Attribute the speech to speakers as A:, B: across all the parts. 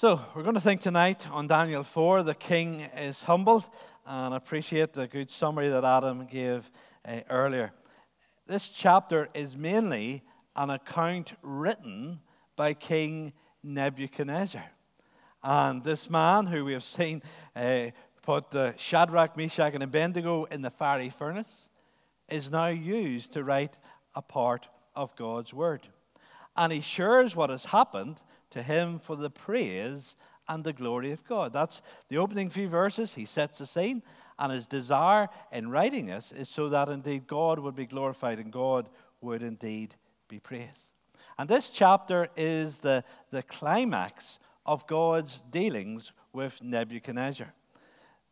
A: So, we're going to think tonight on Daniel 4. The king is humbled, and appreciate the good summary that Adam gave uh, earlier. This chapter is mainly an account written by King Nebuchadnezzar. And this man, who we have seen uh, put the Shadrach, Meshach, and Abednego in the fiery furnace, is now used to write a part of God's word. And he shares what has happened to him for the praise and the glory of God. That's the opening few verses. He sets the scene, and his desire in writing this is so that indeed God would be glorified and God would indeed be praised. And this chapter is the, the climax of God's dealings with Nebuchadnezzar.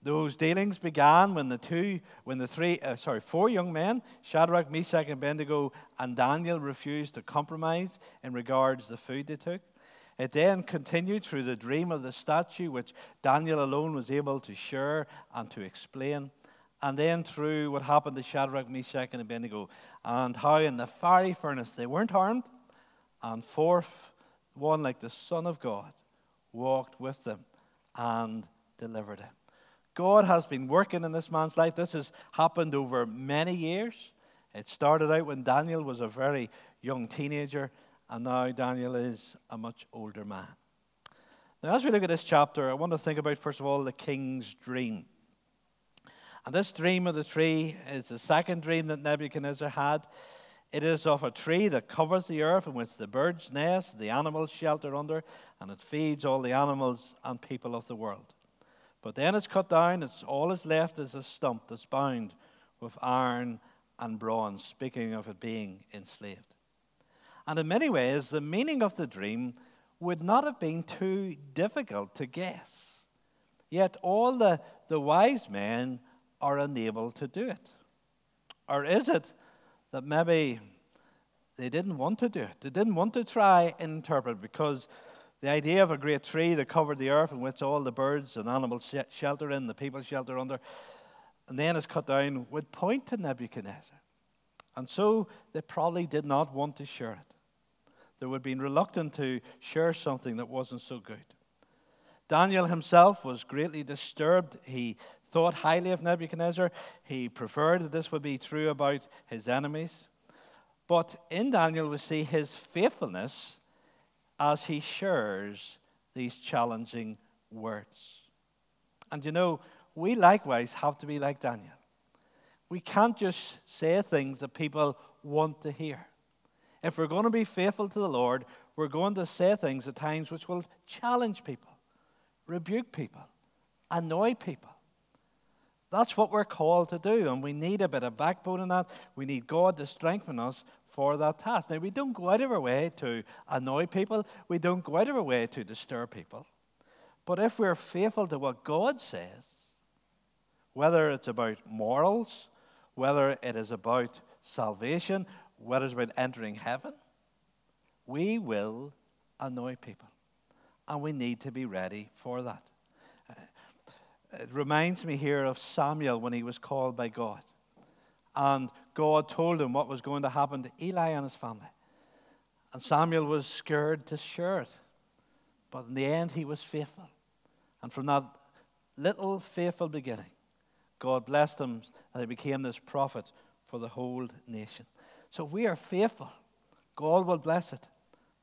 A: Those dealings began when the two, when the three, uh, sorry, four young men, Shadrach, Meshach, and Abednego, and Daniel refused to compromise in regards to the food they took. It then continued through the dream of the statue, which Daniel alone was able to share and to explain. And then through what happened to Shadrach, Meshach, and Abednego, and how in the fiery furnace they weren't harmed. And fourth, one like the Son of God walked with them and delivered him. God has been working in this man's life. This has happened over many years. It started out when Daniel was a very young teenager, and now Daniel is a much older man. Now, as we look at this chapter, I want to think about, first of all, the king's dream. And this dream of the tree is the second dream that Nebuchadnezzar had. It is of a tree that covers the earth in which the birds nest, the animals shelter under, and it feeds all the animals and people of the world. But then it's cut down, it's all is left is a stump that's bound with iron and bronze, speaking of it being enslaved. And in many ways, the meaning of the dream would not have been too difficult to guess. Yet all the, the wise men are unable to do it. Or is it that maybe they didn't want to do it? They didn't want to try and interpret because the idea of a great tree that covered the earth in which all the birds and animals shelter in, the people shelter under, and then is cut down, would point to Nebuchadnezzar. And so they probably did not want to share it. They would have been reluctant to share something that wasn't so good. Daniel himself was greatly disturbed. He thought highly of Nebuchadnezzar. He preferred that this would be true about his enemies. But in Daniel, we see his faithfulness as he shares these challenging words. And you know, we likewise have to be like Daniel. We can't just say things that people want to hear. If we're going to be faithful to the Lord, we're going to say things at times which will challenge people, rebuke people, annoy people. That's what we're called to do, and we need a bit of backbone in that. We need God to strengthen us for that task. Now, we don't go out of our way to annoy people, we don't go out of our way to disturb people. But if we're faithful to what God says, whether it's about morals, whether it is about salvation, whether it's about entering heaven, we will annoy people. And we need to be ready for that. Uh, it reminds me here of Samuel when he was called by God. And God told him what was going to happen to Eli and his family. And Samuel was scared to share it. But in the end, he was faithful. And from that little faithful beginning, God blessed him that he became this prophet for the whole nation. So if we are faithful, God will bless it,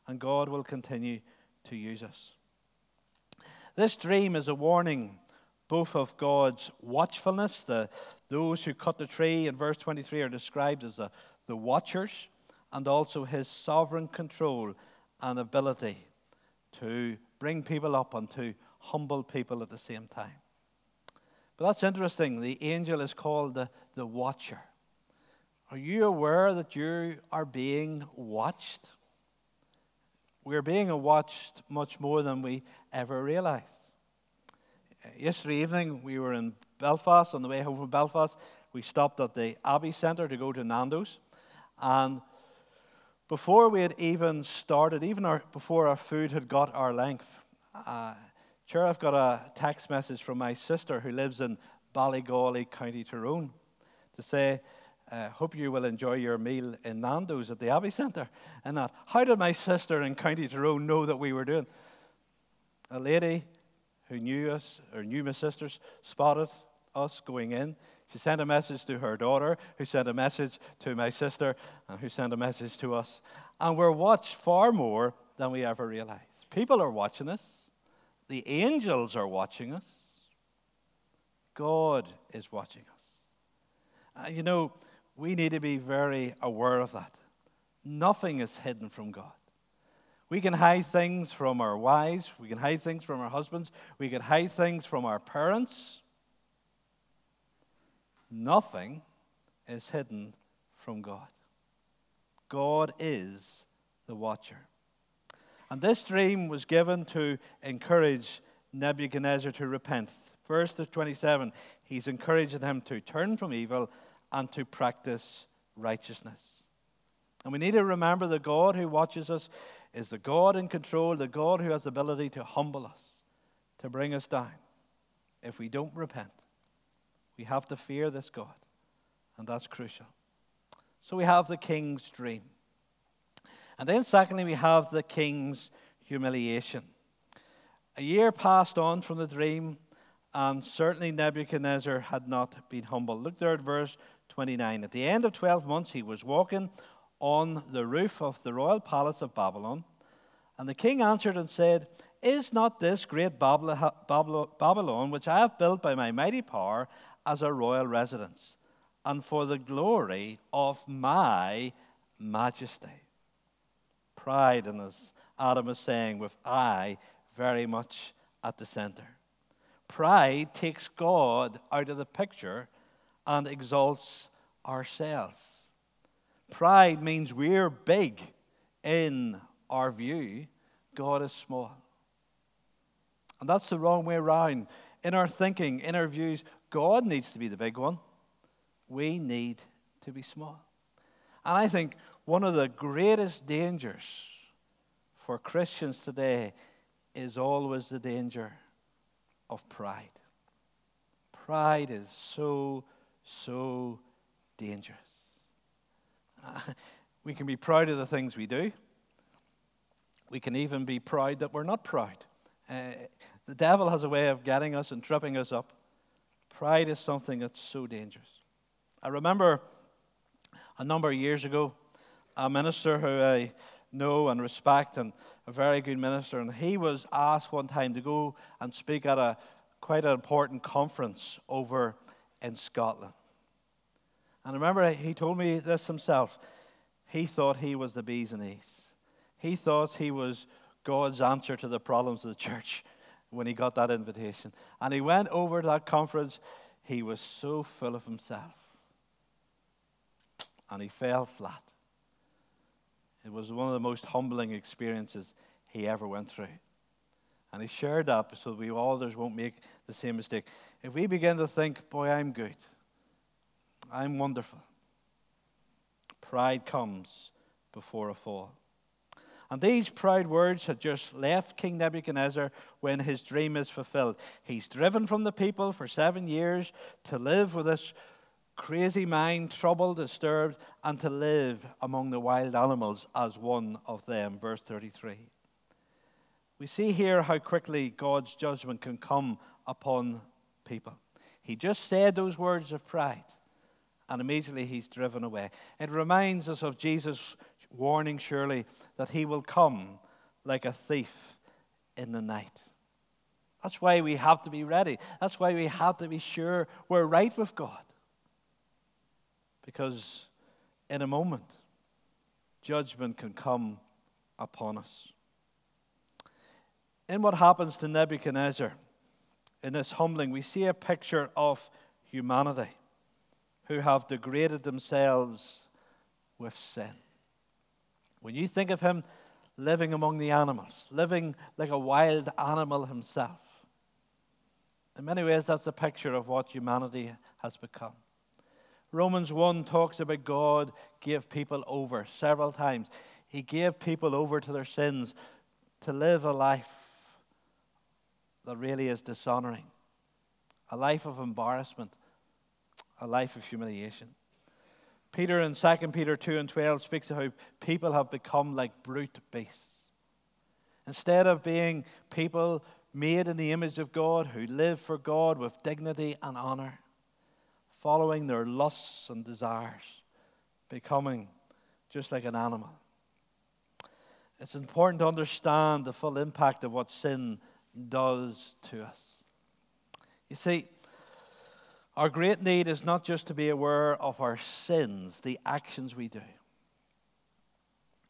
A: and God will continue to use us. This dream is a warning both of God's watchfulness, the, those who cut the tree in verse 23 are described as the, the watchers, and also his sovereign control and ability to bring people up and to humble people at the same time. But that's interesting. The angel is called the, the watcher. Are you aware that you are being watched? We're being watched much more than we ever realize yesterday evening, we were in Belfast. On the way home from Belfast, we stopped at the Abbey Centre to go to Nando's. And before we had even started, even our, before our food had got our length, uh, sure, I've got a text message from my sister who lives in Ballygawley, County Tyrone, to say, uh, hope you will enjoy your meal in Nando's at the Abbey Centre. And that, how did my sister in County Tyrone know that we were doing? A lady who knew us, or knew my sisters, spotted us going in. She sent a message to her daughter, who sent a message to my sister, and who sent a message to us. And we're watched far more than we ever realized. People are watching us, the angels are watching us, God is watching us. Uh, you know, we need to be very aware of that. Nothing is hidden from God. We can hide things from our wives, we can hide things from our husbands, we can hide things from our parents. Nothing is hidden from God. God is the watcher. And this dream was given to encourage Nebuchadnezzar to repent. Verse 27, he's encouraging him to turn from evil and to practice righteousness. And we need to remember the God who watches us is the God in control, the God who has the ability to humble us, to bring us down if we don't repent. We have to fear this God, and that's crucial. So we have the king's dream. And then, secondly, we have the king's humiliation. A year passed on from the dream, and certainly Nebuchadnezzar had not been humble. Look there at verse 29. At the end of 12 months, he was walking on the roof of the royal palace of Babylon. And the king answered and said, Is not this great Babylon, which I have built by my mighty power, as a royal residence, and for the glory of my majesty? Pride, and as Adam is saying, with I very much at the center. Pride takes God out of the picture and exalts ourselves. Pride means we're big in our view, God is small. And that's the wrong way around. In our thinking, in our views, God needs to be the big one. We need to be small. And I think one of the greatest dangers for Christians today is always the danger of pride. Pride is so, so dangerous. we can be proud of the things we do. We can even be proud that we're not proud. Uh, the devil has a way of getting us and tripping us up. Pride is something that's so dangerous. I remember a number of years ago, a minister who I know and respect, and a very good minister, and he was asked one time to go and speak at a quite an important conference over in Scotland. And remember, he told me this himself. He thought he was the bee's and knees. He thought he was God's answer to the problems of the church when he got that invitation. And he went over to that conference. He was so full of himself. And he fell flat. It was one of the most humbling experiences he ever went through. And he shared that so we all others won't make the same mistake. If we begin to think, boy, I'm good, I'm wonderful. Pride comes before a fall. And these proud words had just left King Nebuchadnezzar when his dream is fulfilled. He's driven from the people for seven years to live with this crazy mind, troubled, disturbed, and to live among the wild animals as one of them. Verse 33. We see here how quickly God's judgment can come upon people. He just said those words of pride and immediately he's driven away. It reminds us of Jesus' warning, surely, that he will come like a thief in the night. That's why we have to be ready. That's why we have to be sure we're right with God. Because in a moment, judgment can come upon us. In what happens to Nebuchadnezzar, in this humbling, we see a picture of humanity who have degraded themselves with sin. When you think of him living among the animals, living like a wild animal himself, in many ways that's a picture of what humanity has become. Romans 1 talks about God gave people over several times. He gave people over to their sins to live a life that really is dishonoring, a life of embarrassment, a life of humiliation. Peter in 2 Peter 2 and 12 speaks of how people have become like brute beasts. Instead of being people made in the image of God, who live for God with dignity and honor, following their lusts and desires, becoming just like an animal. It's important to understand the full impact of what sin does to us. You see, our great need is not just to be aware of our sins, the actions we do.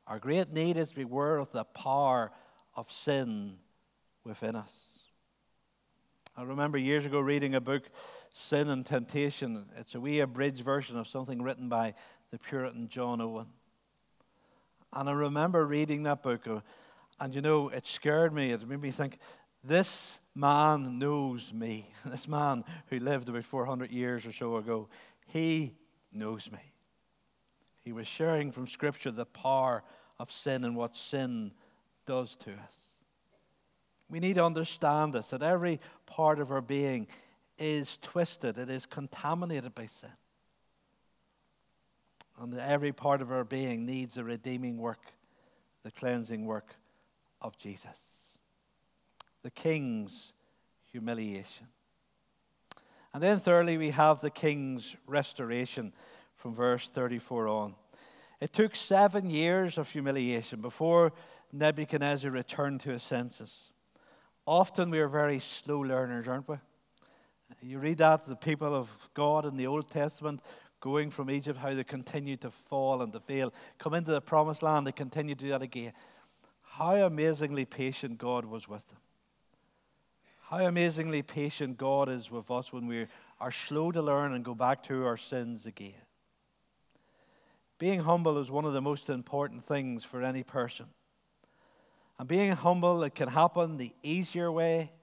A: Our great need is to be aware of the power of sin within us. I remember years ago reading a book, Sin and Temptation. It's a wee abridged version of something written by the Puritan John Owen. And I remember reading that book, uh, and you know, it scared me. It made me think, this man knows me. This man who lived about 400 years or so ago, he knows me. He was sharing from Scripture the power of sin and what sin does to us. We need to understand this that every part of our being is twisted, it is contaminated by sin. And every part of our being needs a redeeming work, the cleansing work of Jesus. The king's humiliation. And then, thirdly, we have the king's restoration from verse 34 on. It took seven years of humiliation before Nebuchadnezzar returned to his senses. Often we are very slow learners, aren't we? You read that, the people of God in the Old Testament going from Egypt, how they continued to fall and to fail. Come into the promised land, they continue to do that again. How amazingly patient God was with them. How amazingly patient God is with us when we are slow to learn and go back to our sins again. Being humble is one of the most important things for any person. And being humble, it can happen the easier way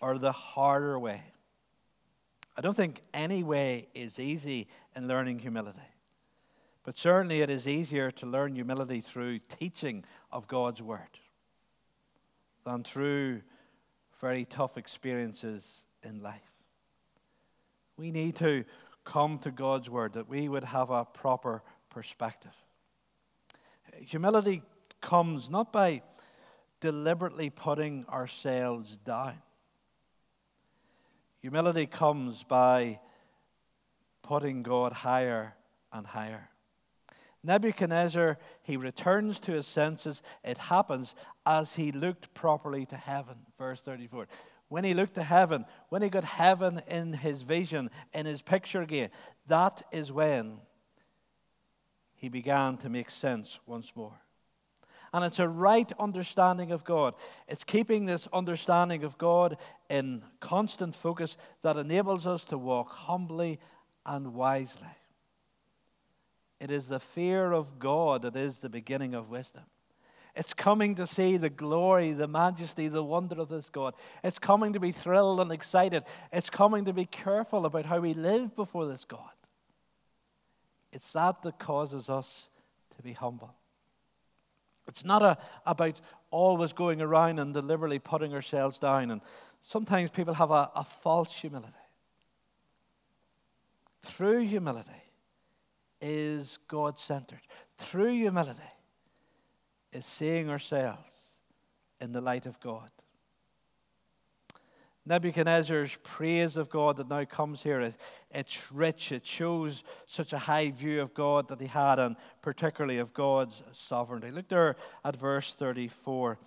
A: or the harder way. I don't think any way is easy in learning humility. But certainly it is easier to learn humility through teaching of God's Word than through very tough experiences in life. We need to come to God's Word that we would have a proper perspective. Humility comes not by deliberately putting ourselves down. Humility comes by putting God higher and higher. Nebuchadnezzar, he returns to his senses. It happens as he looked properly to heaven. Verse 34. When he looked to heaven, when he got heaven in his vision, in his picture again, that is when he began to make sense once more and it's a right understanding of God. It's keeping this understanding of God in constant focus that enables us to walk humbly and wisely. It is the fear of God that is the beginning of wisdom. It's coming to see the glory, the majesty, the wonder of this God. It's coming to be thrilled and excited. It's coming to be careful about how we live before this God. It's that that causes us to be humble. It's not a, about always going around and deliberately putting ourselves down. And sometimes people have a, a false humility. True humility is God centered. True humility is seeing ourselves in the light of God. Nebuchadnezzar's praise of God that now comes here, it, it's rich. It shows such a high view of God that he had, and particularly of God's sovereignty. Look there at verse 34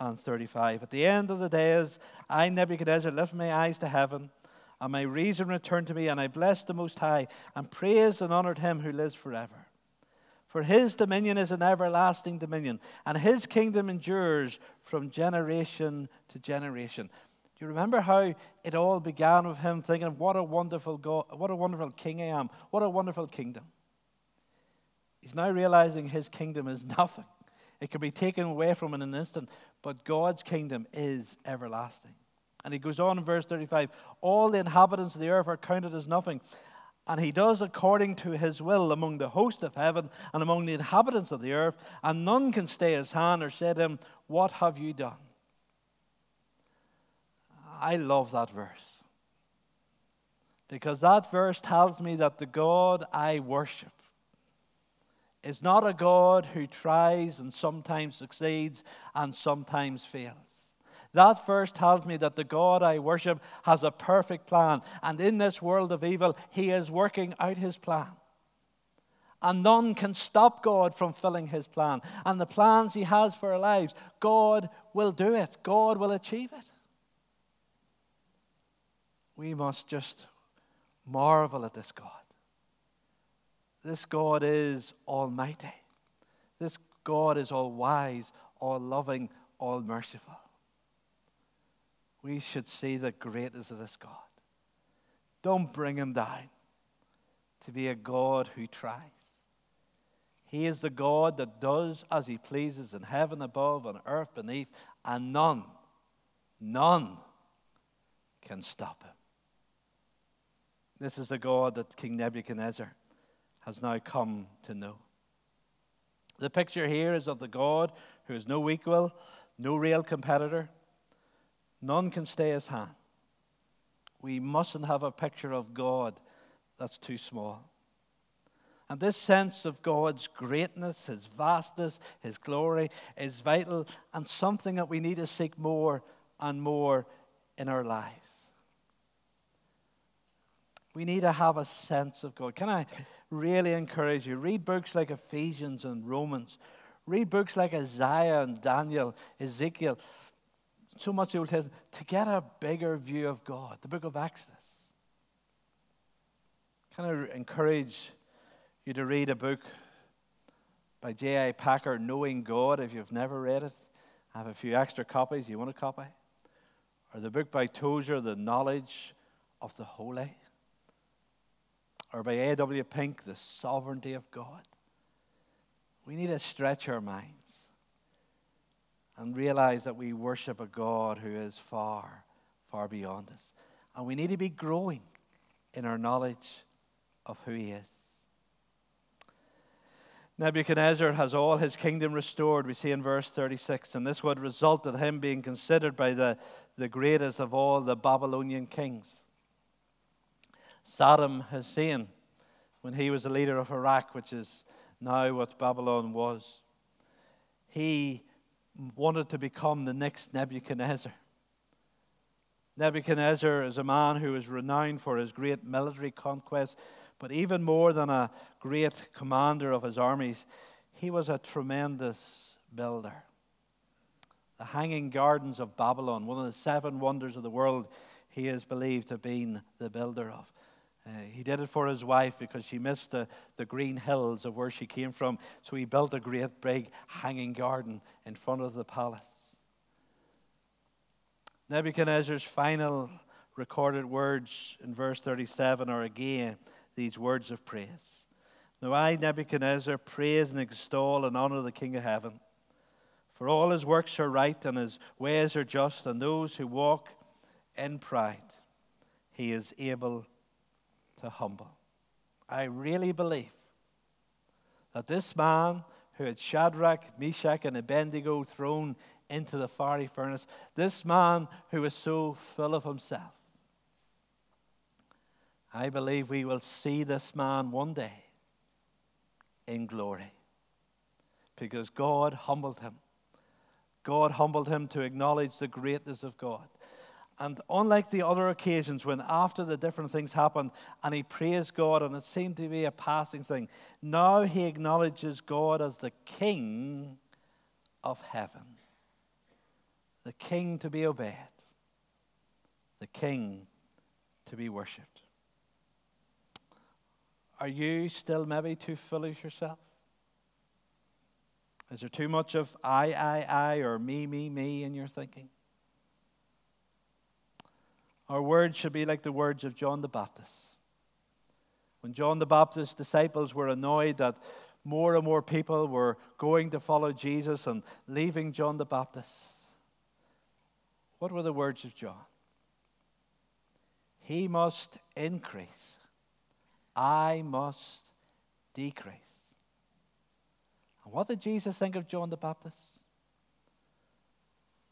A: and 35. At the end of the days, I, Nebuchadnezzar, lift my eyes to heaven, and my reason returned to me, and I blessed the Most High, and praised and honored him who lives forever. For his dominion is an everlasting dominion, and his kingdom endures from generation to generation. Do you remember how it all began with him thinking, What a wonderful God, what a wonderful king I am, what a wonderful kingdom? He's now realizing his kingdom is nothing. It can be taken away from in an instant, but God's kingdom is everlasting. And he goes on in verse 35 All the inhabitants of the earth are counted as nothing. And he does according to his will among the host of heaven and among the inhabitants of the earth, and none can stay his hand or say to him, What have you done? I love that verse. Because that verse tells me that the God I worship is not a God who tries and sometimes succeeds and sometimes fails. That verse tells me that the God I worship has a perfect plan. And in this world of evil, he is working out his plan. And none can stop God from filling his plan. And the plans he has for our lives, God will do it, God will achieve it. We must just marvel at this God. This God is almighty. This God is all wise, all loving, all merciful. We should see the greatness of this God. Don't bring him down to be a God who tries. He is the God that does as he pleases in heaven above and earth beneath, and none, none can stop him. This is the God that King Nebuchadnezzar has now come to know. The picture here is of the God who is no equal, no real competitor. None can stay his hand. We mustn't have a picture of God that's too small. And this sense of God's greatness, His vastness, His glory is vital and something that we need to seek more and more in our lives. We need to have a sense of God. Can I really encourage you? Read books like Ephesians and Romans. Read books like Isaiah and Daniel, Ezekiel, so much the Old Testament, to get a bigger view of God. The book of Exodus. Can I encourage you to read a book by J.I. Packer, Knowing God, if you've never read it. I have a few extra copies. You want a copy? Or the book by Tozer, The Knowledge of the Holy. Or by A.W. Pink, The Sovereignty of God. We need to stretch our minds and realize that we worship a God who is far, far beyond us. And we need to be growing in our knowledge of who He is. Nebuchadnezzar has all his kingdom restored, we see in verse 36, and this would result in him being considered by the, the greatest of all the Babylonian kings. Saddam Hussein, when he was the leader of Iraq, which is now what Babylon was, he wanted to become the next Nebuchadnezzar. Nebuchadnezzar is a man who is renowned for his great military conquests, but even more than a great commander of his armies, he was a tremendous builder. The Hanging Gardens of Babylon, one of the seven wonders of the world, he is believed to have been the builder of. Uh, he did it for his wife because she missed the, the green hills of where she came from. So he built a great big hanging garden in front of the palace. Nebuchadnezzar's final recorded words in verse 37 are again these words of praise. Now I, Nebuchadnezzar, praise and extol and honor the King of heaven. For all his works are right and his ways are just, and those who walk in pride, he is able to humble. I really believe that this man who had Shadrach, Meshach, and Abednego thrown into the fiery furnace, this man who was so full of himself, I believe we will see this man one day in glory because God humbled him. God humbled him to acknowledge the greatness of God. And unlike the other occasions when after the different things happened and he praised God and it seemed to be a passing thing, now he acknowledges God as the King of heaven, the King to be obeyed, the King to be worshipped. Are you still maybe too foolish yourself? Is there too much of I, I, I, or me, me, me in your thinking? Our words should be like the words of John the Baptist. When John the Baptist's disciples were annoyed that more and more people were going to follow Jesus and leaving John the Baptist, what were the words of John? He must increase I must decrease. And what did Jesus think of John the Baptist?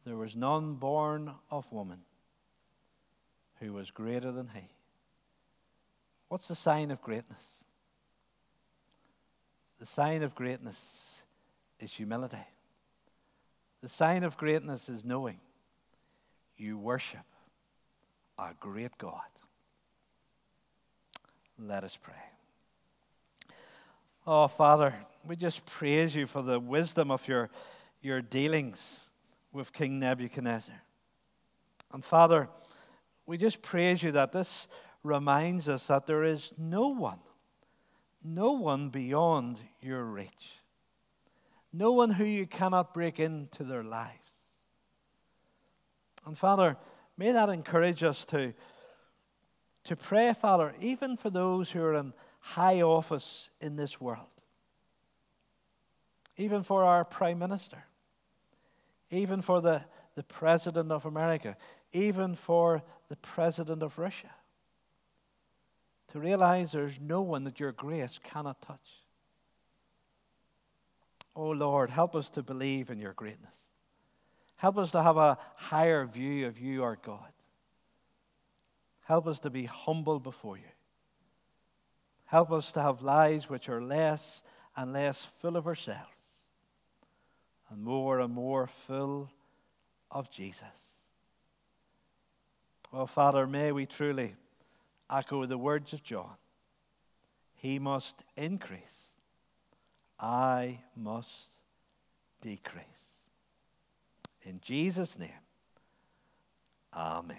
A: There was none born of woman who was greater than he. What's the sign of greatness? The sign of greatness is humility. The sign of greatness is knowing you worship a great God. Let us pray. Oh, Father, we just praise you for the wisdom of your, your dealings with King Nebuchadnezzar. And Father, we just praise you that this reminds us that there is no one, no one beyond your reach, no one who you cannot break into their lives. And Father, may that encourage us to, to pray, Father, even for those who are in high office in this world, even for our Prime Minister, even for the, the President of America, even for the President of Russia. To realize there's no one that your grace cannot touch. Oh Lord, help us to believe in your greatness. Help us to have a higher view of you, our God. Help us to be humble before you. Help us to have lives which are less and less full of ourselves and more and more full of Jesus. Oh, Father, may we truly echo the words of John He must increase, I must decrease. In Jesus' name, Amen.